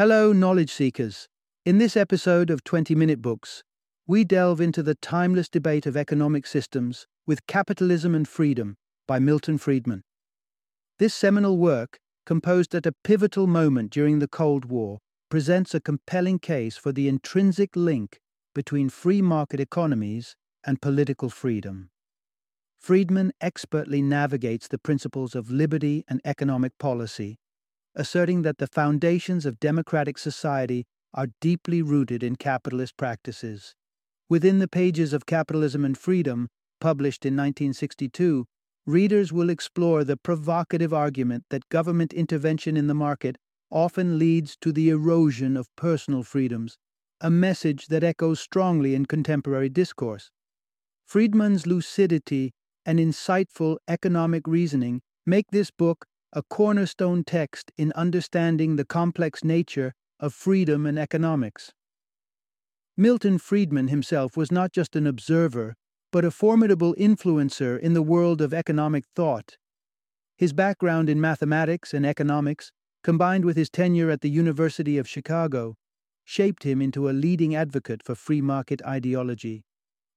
Hello, knowledge seekers. In this episode of 20 Minute Books, we delve into the timeless debate of economic systems with Capitalism and Freedom by Milton Friedman. This seminal work, composed at a pivotal moment during the Cold War, presents a compelling case for the intrinsic link between free market economies and political freedom. Friedman expertly navigates the principles of liberty and economic policy, asserting that the foundations of democratic society are deeply rooted in capitalist practices. Within the pages of Capitalism and Freedom, published in 1962, readers will explore the provocative argument that government intervention in the market often leads to the erosion of personal freedoms, a message that echoes strongly in contemporary discourse. Friedman's lucidity and insightful economic reasoning make this book a cornerstone text in understanding the complex nature of freedom and economics. Milton Friedman himself was not just an observer, but a formidable influencer in the world of economic thought. His background in mathematics and economics, combined with his tenure at the University of Chicago, shaped him into a leading advocate for free market ideology.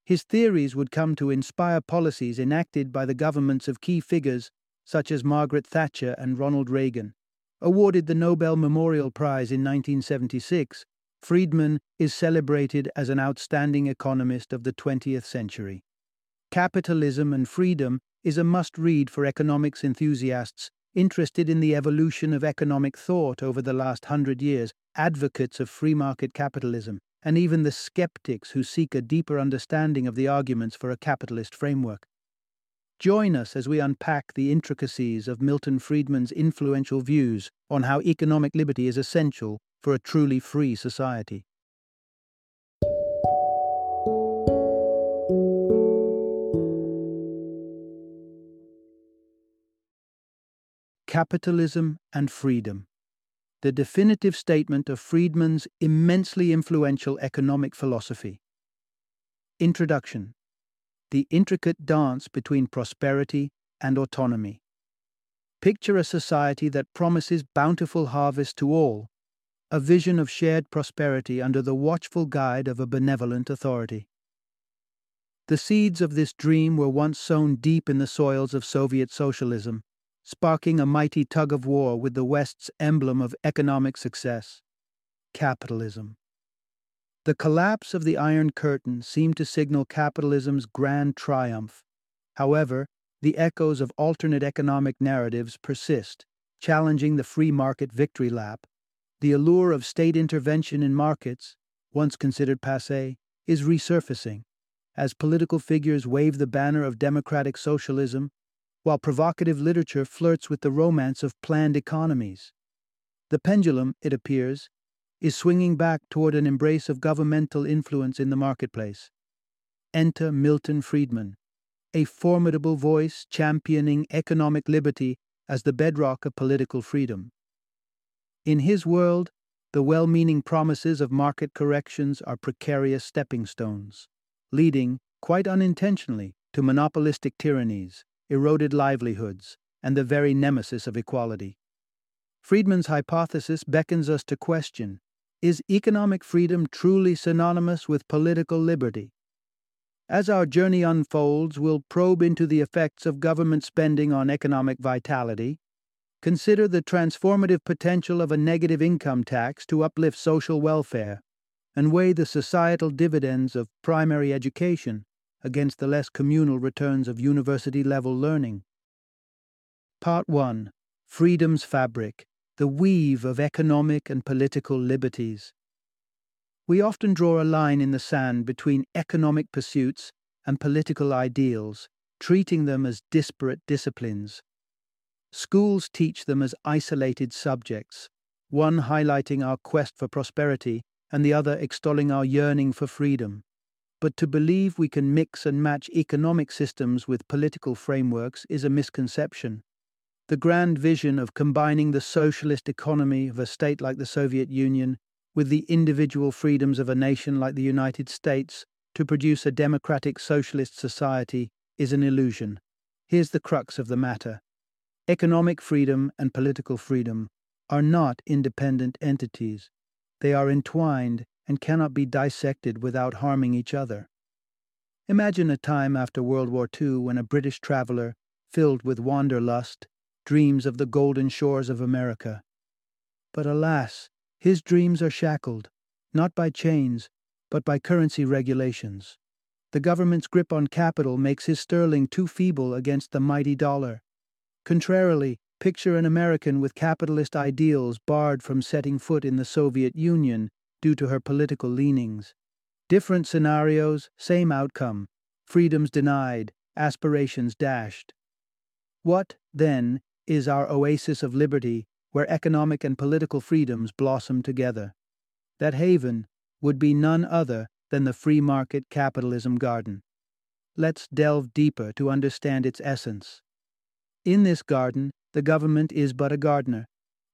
His theories would come to inspire policies enacted by the governments of key figures such as Margaret Thatcher and Ronald Reagan. Awarded the Nobel Memorial Prize in 1976, Friedman is celebrated as an outstanding economist of the 20th century. Capitalism and Freedom is a must read for economics enthusiasts interested in the evolution of economic thought over the last hundred years, advocates of free market capitalism, and even the skeptics who seek a deeper understanding of the arguments for a capitalist framework. Join us as we unpack the intricacies of Milton Friedman's influential views on how economic liberty is essential for a truly free society. Capitalism and Freedom The definitive statement of Friedman's immensely influential economic philosophy. Introduction The intricate dance between prosperity and autonomy. Picture a society that promises bountiful harvest to all, a vision of shared prosperity under the watchful guide of a benevolent authority. The seeds of this dream were once sown deep in the soils of Soviet socialism sparking a mighty tug of war with the West's emblem of economic success capitalism. The collapse of the Iron Curtain seemed to signal capitalism's grand triumph. However, the echoes of alternate economic narratives persist, challenging the free market victory lap. The allure of state intervention in markets, once considered passe, is resurfacing as political figures wave the banner of democratic socialism while provocative literature flirts with the romance of planned economies. The pendulum, it appears, is swinging back toward an embrace of governmental influence in the marketplace. Enter Milton Friedman, a formidable voice championing economic liberty as the bedrock of political freedom. In his world, the well meaning promises of market corrections are precarious stepping stones, leading, quite unintentionally, to monopolistic tyrannies eroded livelihoods, and the very nemesis of equality. Friedman's hypothesis beckons us to question is economic freedom truly synonymous with political liberty? As our journey unfolds, we'll probe into the effects of government spending on economic vitality, consider the transformative potential of a negative income tax to uplift social welfare, and weigh the societal dividends of primary education against the less communal returns of university level learning. Part 1 Freedom's Fabric The Weave of Economic and Political Liberties. We often draw a line in the sand between economic pursuits and political ideals, treating them as disparate disciplines. Schools teach them as isolated subjects, one highlighting our quest for prosperity and the other extolling our yearning for freedom. But to believe we can mix and match economic systems with political frameworks is a misconception. The grand vision of combining the socialist economy of a state like the Soviet Union with the individual freedoms of a nation like the United States to produce a democratic socialist society is an illusion. Here's the crux of the matter economic freedom and political freedom are not independent entities. They are entwined and cannot be dissected without harming each other. Imagine a time after World War II when a British traveler, filled with wanderlust, dreams of the golden shores of America. But alas, his dreams are shackled, not by chains, but by currency regulations. The government's grip on capital makes his sterling too feeble against the mighty dollar. Contrarily, picture an American with capitalist ideals barred from setting foot in the Soviet Union due to her political leanings. Different scenarios, same outcome freedoms denied, aspirations dashed. What, then, is our oasis of liberty where economic and political freedoms blossom together? That haven would be none other than the free market capitalism garden. Let's delve deeper to understand its essence. In this garden, the government is but a gardener,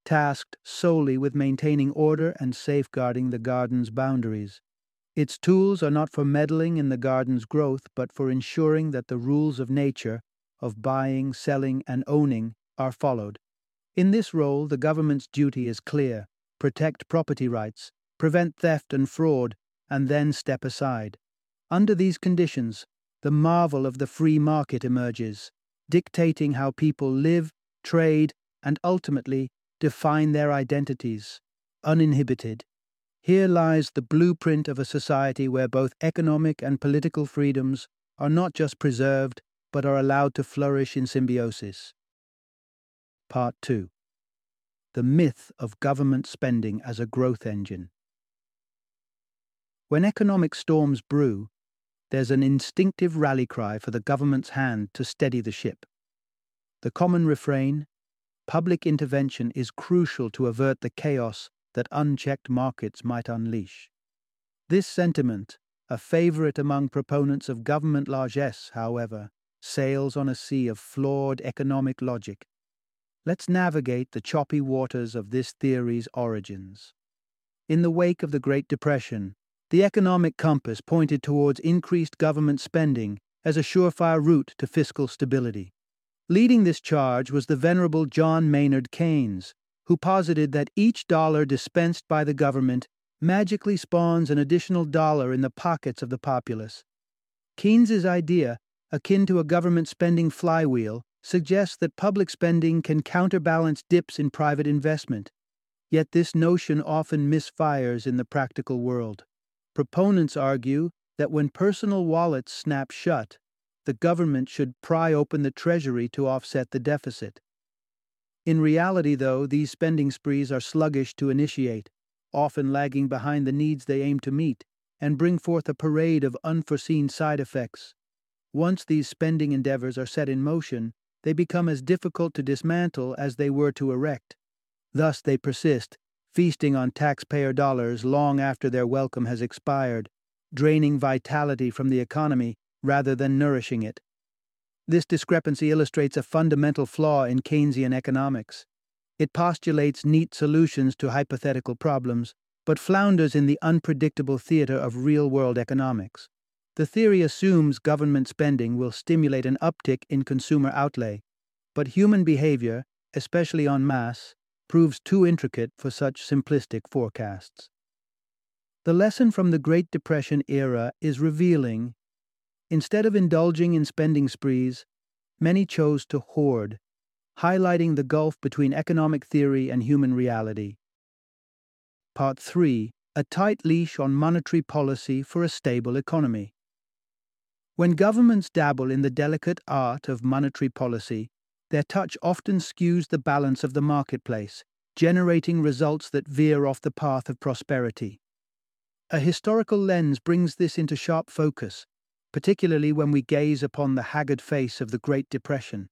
tasked solely with maintaining order and safeguarding the garden's boundaries. Its tools are not for meddling in the garden's growth, but for ensuring that the rules of nature, of buying, selling, and owning, are followed. In this role, the government's duty is clear protect property rights, prevent theft and fraud, and then step aside. Under these conditions, the marvel of the free market emerges, dictating how people live, trade, and ultimately define their identities, uninhibited. Here lies the blueprint of a society where both economic and political freedoms are not just preserved, but are allowed to flourish in symbiosis. Part 2 The Myth of Government Spending as a Growth Engine. When economic storms brew, there's an instinctive rally cry for the government's hand to steady the ship. The common refrain public intervention is crucial to avert the chaos that unchecked markets might unleash. This sentiment, a favorite among proponents of government largesse, however, sails on a sea of flawed economic logic. Let's navigate the choppy waters of this theory's origins. In the wake of the Great Depression, the economic compass pointed towards increased government spending as a surefire route to fiscal stability. Leading this charge was the venerable John Maynard Keynes, who posited that each dollar dispensed by the government magically spawns an additional dollar in the pockets of the populace. Keynes's idea, akin to a government spending flywheel, suggests that public spending can counterbalance dips in private investment. Yet this notion often misfires in the practical world. Proponents argue that when personal wallets snap shut, the government should pry open the treasury to offset the deficit. In reality, though, these spending sprees are sluggish to initiate, often lagging behind the needs they aim to meet, and bring forth a parade of unforeseen side effects. Once these spending endeavors are set in motion, they become as difficult to dismantle as they were to erect. Thus they persist, feasting on taxpayer dollars long after their welcome has expired, draining vitality from the economy rather than nourishing it. This discrepancy illustrates a fundamental flaw in Keynesian economics. It postulates neat solutions to hypothetical problems, but flounders in the unpredictable theater of real world economics. The theory assumes government spending will stimulate an uptick in consumer outlay, but human behavior, especially en masse, proves too intricate for such simplistic forecasts. The lesson from the Great Depression era is revealing. Instead of indulging in spending sprees, many chose to hoard, highlighting the gulf between economic theory and human reality. Part 3 A Tight Leash on Monetary Policy for a Stable Economy. When governments dabble in the delicate art of monetary policy, their touch often skews the balance of the marketplace, generating results that veer off the path of prosperity. A historical lens brings this into sharp focus, particularly when we gaze upon the haggard face of the Great Depression.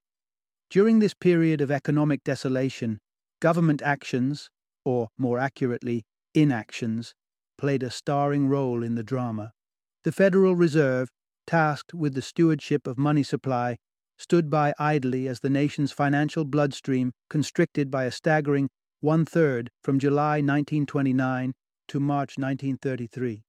During this period of economic desolation, government actions, or more accurately, inactions, played a starring role in the drama. The Federal Reserve, tasked with the stewardship of money supply, stood by idly as the nation's financial bloodstream constricted by a staggering one third from July 1929 to March 1933.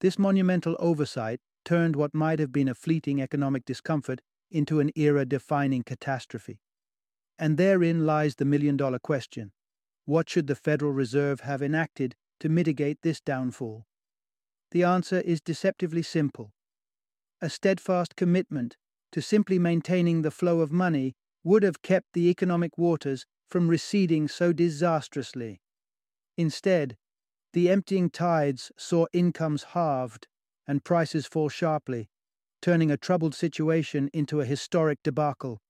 This monumental oversight turned what might have been a fleeting economic discomfort into an era defining catastrophe. And therein lies the million dollar question What should the Federal Reserve have enacted to mitigate this downfall? The answer is deceptively simple. A steadfast commitment to simply maintaining the flow of money would have kept the economic waters from receding so disastrously. Instead, the emptying tides saw incomes halved and prices fall sharply, turning a troubled situation into a historic debacle.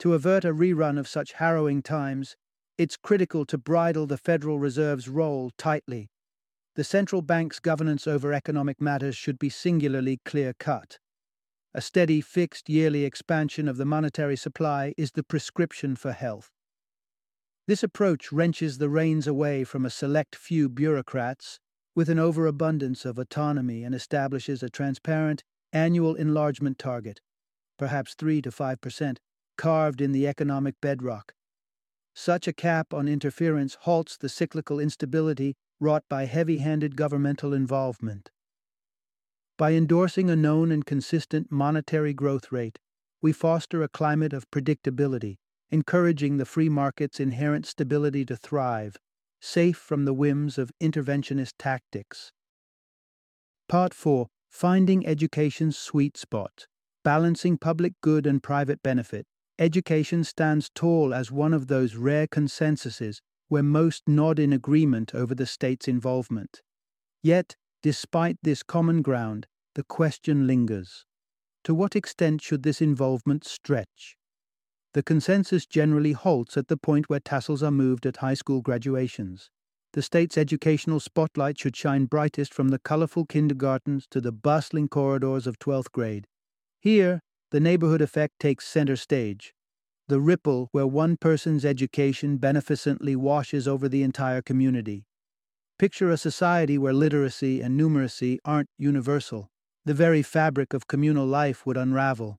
To avert a rerun of such harrowing times, it's critical to bridle the Federal Reserve's role tightly. The central bank's governance over economic matters should be singularly clear cut. A steady, fixed yearly expansion of the monetary supply is the prescription for health. This approach wrenches the reins away from a select few bureaucrats with an overabundance of autonomy and establishes a transparent annual enlargement target, perhaps 3 to 5 percent, carved in the economic bedrock. Such a cap on interference halts the cyclical instability wrought by heavy handed governmental involvement. By endorsing a known and consistent monetary growth rate, we foster a climate of predictability encouraging the free market's inherent stability to thrive, safe from the whims of interventionist tactics. Part 4 Finding Education's Sweet Spot Balancing Public Good and Private Benefit. Education stands tall as one of those rare consensuses where most nod in agreement over the state's involvement. Yet, despite this common ground, the question lingers. To what extent should this involvement stretch? The consensus generally halts at the point where tassels are moved at high school graduations. The state's educational spotlight should shine brightest from the colorful kindergartens to the bustling corridors of 12th grade. Here, the neighborhood effect takes center stage. The ripple where one person's education beneficently washes over the entire community. Picture a society where literacy and numeracy aren't universal. The very fabric of communal life would unravel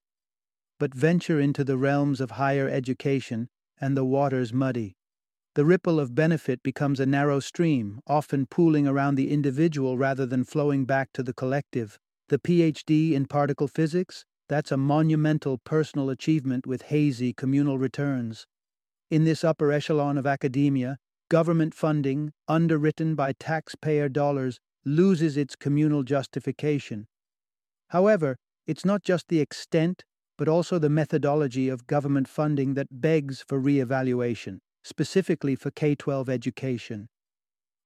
but venture into the realms of higher education, and the waters muddy. The ripple of benefit becomes a narrow stream, often pooling around the individual rather than flowing back to the collective. The PhD in particle physics? That's a monumental personal achievement with hazy communal returns. In this upper echelon of academia, government funding, underwritten by taxpayer dollars, loses its communal justification. However, it's not just the extent but also the methodology of government funding that begs for re-evaluation, specifically for K-12 education.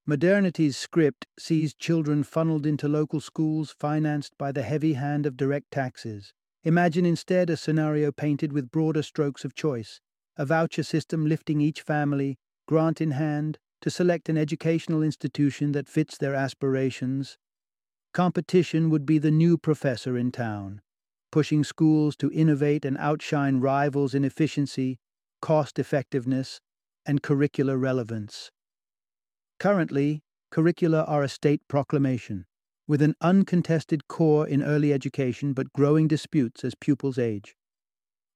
Modernity's script sees children funneled into local schools financed by the heavy hand of direct taxes. Imagine instead a scenario painted with broader strokes of choice, a voucher system lifting each family, grant in hand, to select an educational institution that fits their aspirations. Competition would be the new professor in town, pushing schools to innovate and outshine rivals in efficiency, cost effectiveness, and curricular relevance. Currently, curricula are a state proclamation, with an uncontested core in early education but growing disputes as pupils age.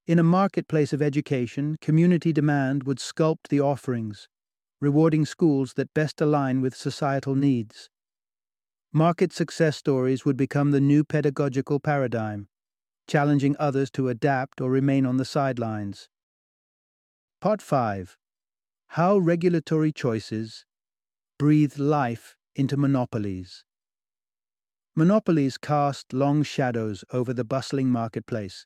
In a marketplace of education, community demand would sculpt the offerings, rewarding schools that best align with societal needs. Market success stories would become the new pedagogical paradigm, challenging others to adapt or remain on the sidelines. Part 5 How Regulatory Choices Breathe Life into Monopolies. Monopolies cast long shadows over the bustling marketplace,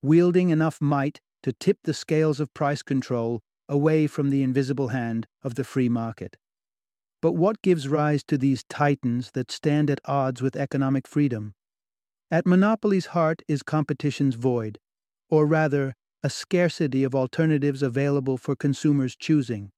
wielding enough might to tip the scales of price control away from the invisible hand of the free market. But what gives rise to these titans that stand at odds with economic freedom? At monopoly's heart is competition's void, or rather, a scarcity of alternatives available for consumers' choosing.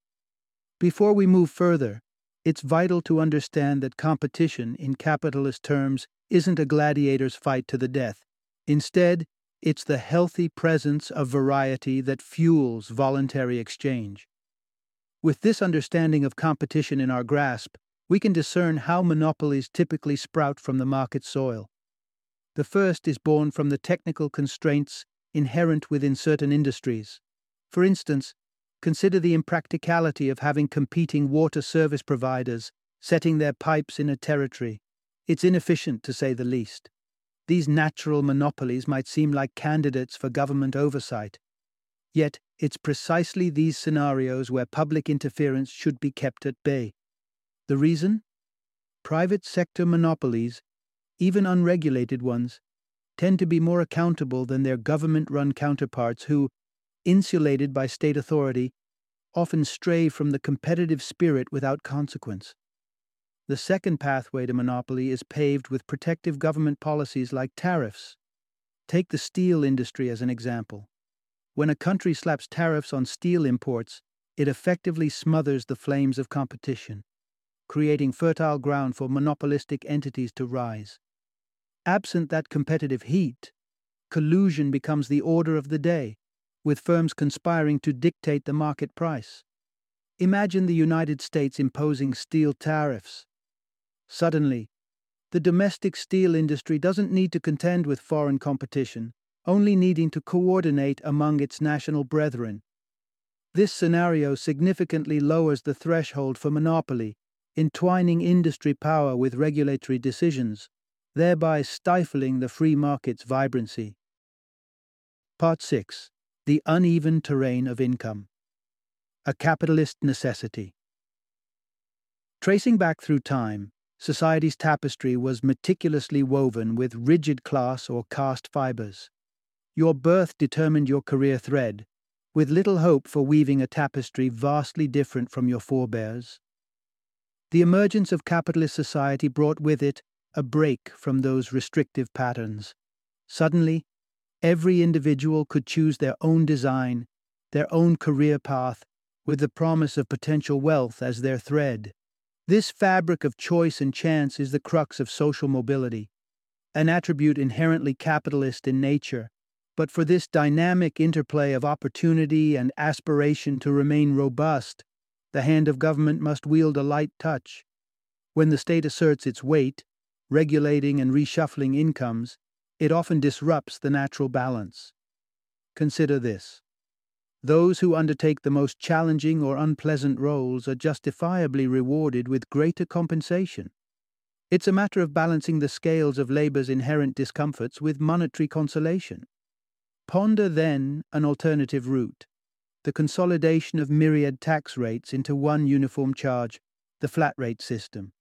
Before we move further, it's vital to understand that competition, in capitalist terms, isn't a gladiator's fight to the death. Instead, it's the healthy presence of variety that fuels voluntary exchange. With this understanding of competition in our grasp, we can discern how monopolies typically sprout from the market soil. The first is born from the technical constraints inherent within certain industries. For instance, consider the impracticality of having competing water service providers setting their pipes in a territory. It's inefficient, to say the least. These natural monopolies might seem like candidates for government oversight. Yet, it's precisely these scenarios where public interference should be kept at bay. The reason? Private sector monopolies, even unregulated ones, tend to be more accountable than their government run counterparts who, insulated by state authority, often stray from the competitive spirit without consequence. The second pathway to monopoly is paved with protective government policies like tariffs. Take the steel industry as an example. When a country slaps tariffs on steel imports, it effectively smothers the flames of competition, creating fertile ground for monopolistic entities to rise. Absent that competitive heat, collusion becomes the order of the day, with firms conspiring to dictate the market price. Imagine the United States imposing steel tariffs. Suddenly, the domestic steel industry doesn't need to contend with foreign competition, only needing to coordinate among its national brethren. This scenario significantly lowers the threshold for monopoly, entwining industry power with regulatory decisions, thereby stifling the free market's vibrancy. Part 6 the uneven terrain of income. A capitalist necessity. Tracing back through time, society's tapestry was meticulously woven with rigid class or caste fibers. Your birth determined your career thread, with little hope for weaving a tapestry vastly different from your forebears. The emergence of capitalist society brought with it a break from those restrictive patterns. Suddenly, Every individual could choose their own design, their own career path, with the promise of potential wealth as their thread. This fabric of choice and chance is the crux of social mobility, an attribute inherently capitalist in nature. But for this dynamic interplay of opportunity and aspiration to remain robust, the hand of government must wield a light touch. When the state asserts its weight, regulating and reshuffling incomes, it often disrupts the natural balance. Consider this. Those who undertake the most challenging or unpleasant roles are justifiably rewarded with greater compensation. It's a matter of balancing the scales of labor's inherent discomforts with monetary consolation. Ponder then an alternative route the consolidation of myriad tax rates into one uniform charge, the flat rate system.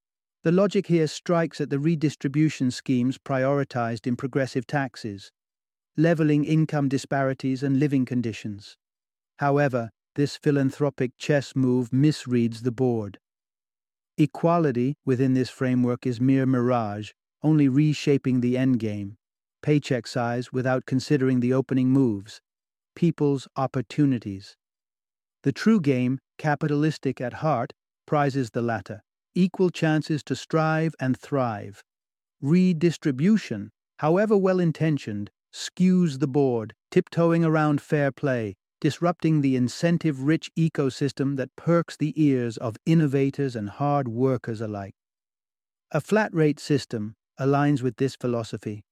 The logic here strikes at the redistribution schemes prioritized in progressive taxes, leveling income disparities and living conditions. However, this philanthropic chess move misreads the board. Equality within this framework is mere mirage, only reshaping the endgame, paycheck size without considering the opening moves, people's opportunities. The true game, capitalistic at heart, prizes the latter equal chances to strive and thrive. Redistribution, however well intentioned, skews the board, tiptoeing around fair play, disrupting the incentive rich ecosystem that perks the ears of innovators and hard workers alike. A flat rate system aligns with this philosophy.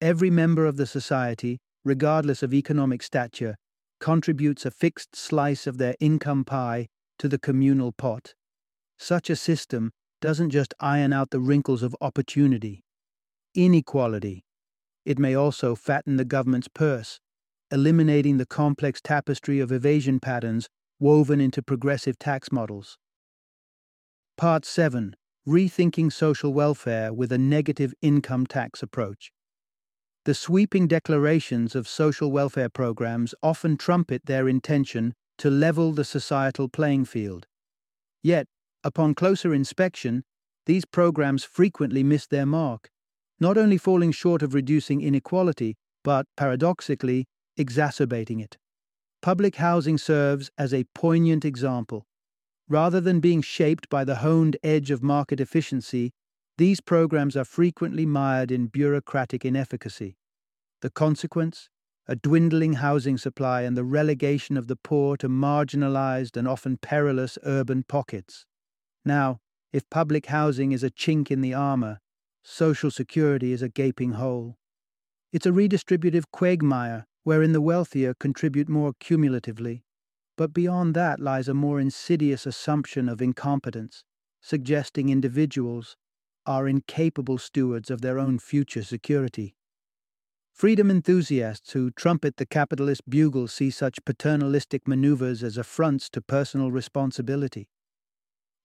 Every member of the society, regardless of economic stature, contributes a fixed slice of their income pie to the communal pot. Such a system doesn't just iron out the wrinkles of opportunity, inequality. It may also fatten the government's purse, eliminating the complex tapestry of evasion patterns woven into progressive tax models. Part 7 Rethinking Social Welfare with a Negative Income Tax Approach. The sweeping declarations of social welfare programs often trumpet their intention to level the societal playing field. Yet, Upon closer inspection, these programs frequently miss their mark, not only falling short of reducing inequality, but, paradoxically, exacerbating it. Public housing serves as a poignant example. Rather than being shaped by the honed edge of market efficiency, these programs are frequently mired in bureaucratic inefficacy. The consequence? A dwindling housing supply and the relegation of the poor to marginalized and often perilous urban pockets. Now, if public housing is a chink in the armour, social security is a gaping hole. It's a redistributive quagmire wherein the wealthier contribute more cumulatively. But beyond that lies a more insidious assumption of incompetence, suggesting individuals are incapable stewards of their own future security. Freedom enthusiasts who trumpet the capitalist bugle see such paternalistic maneuvers as affronts to personal responsibility.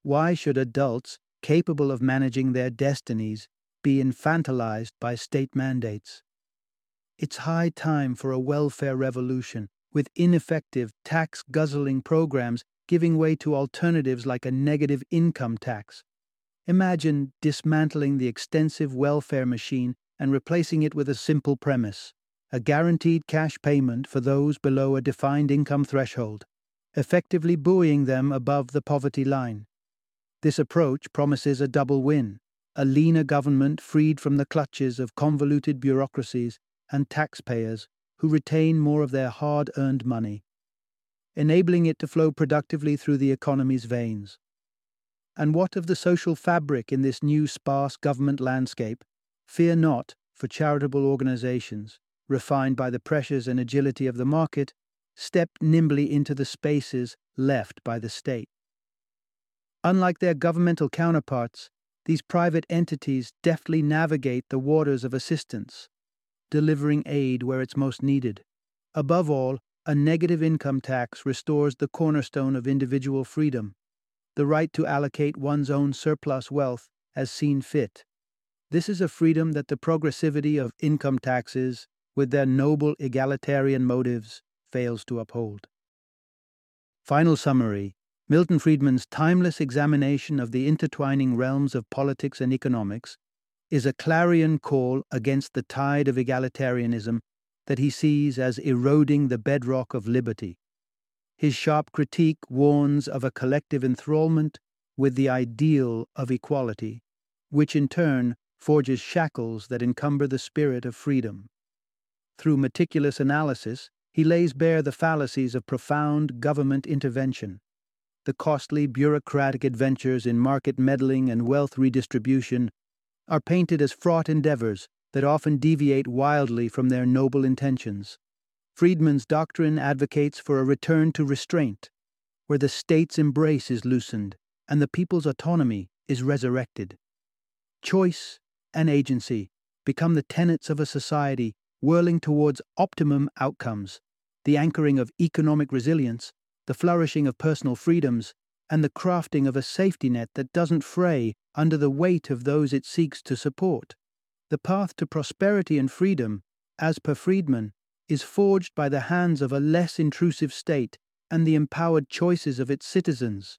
Why should adults, capable of managing their destinies, be infantilized by state mandates? It's high time for a welfare revolution, with ineffective, tax guzzling programs giving way to alternatives like a negative income tax. Imagine dismantling the extensive welfare machine and replacing it with a simple premise a guaranteed cash payment for those below a defined income threshold, effectively buoying them above the poverty line. This approach promises a double win a leaner government freed from the clutches of convoluted bureaucracies and taxpayers who retain more of their hard earned money, enabling it to flow productively through the economy's veins. And what of the social fabric in this new sparse government landscape? Fear not, for charitable organizations, refined by the pressures and agility of the market, step nimbly into the spaces left by the state. Unlike their governmental counterparts, these private entities deftly navigate the waters of assistance, delivering aid where it's most needed. Above all, a negative income tax restores the cornerstone of individual freedom the right to allocate one's own surplus wealth as seen fit. This is a freedom that the progressivity of income taxes, with their noble egalitarian motives, fails to uphold. Final summary Milton Friedman's timeless examination of the intertwining realms of politics and economics is a clarion call against the tide of egalitarianism that he sees as eroding the bedrock of liberty. His sharp critique warns of a collective enthrallment with the ideal of equality, which in turn forges shackles that encumber the spirit of freedom. Through meticulous analysis, he lays bare the fallacies of profound government intervention, the costly bureaucratic adventures in market meddling and wealth redistribution are painted as fraught endeavors that often deviate wildly from their noble intentions. Friedman's doctrine advocates for a return to restraint, where the state's embrace is loosened and the people's autonomy is resurrected. Choice and agency become the tenets of a society whirling towards optimum outcomes, the anchoring of economic resilience the flourishing of personal freedoms, and the crafting of a safety net that doesn't fray under the weight of those it seeks to support. The path to prosperity and freedom, as per Friedman, is forged by the hands of a less intrusive state and the empowered choices of its citizens.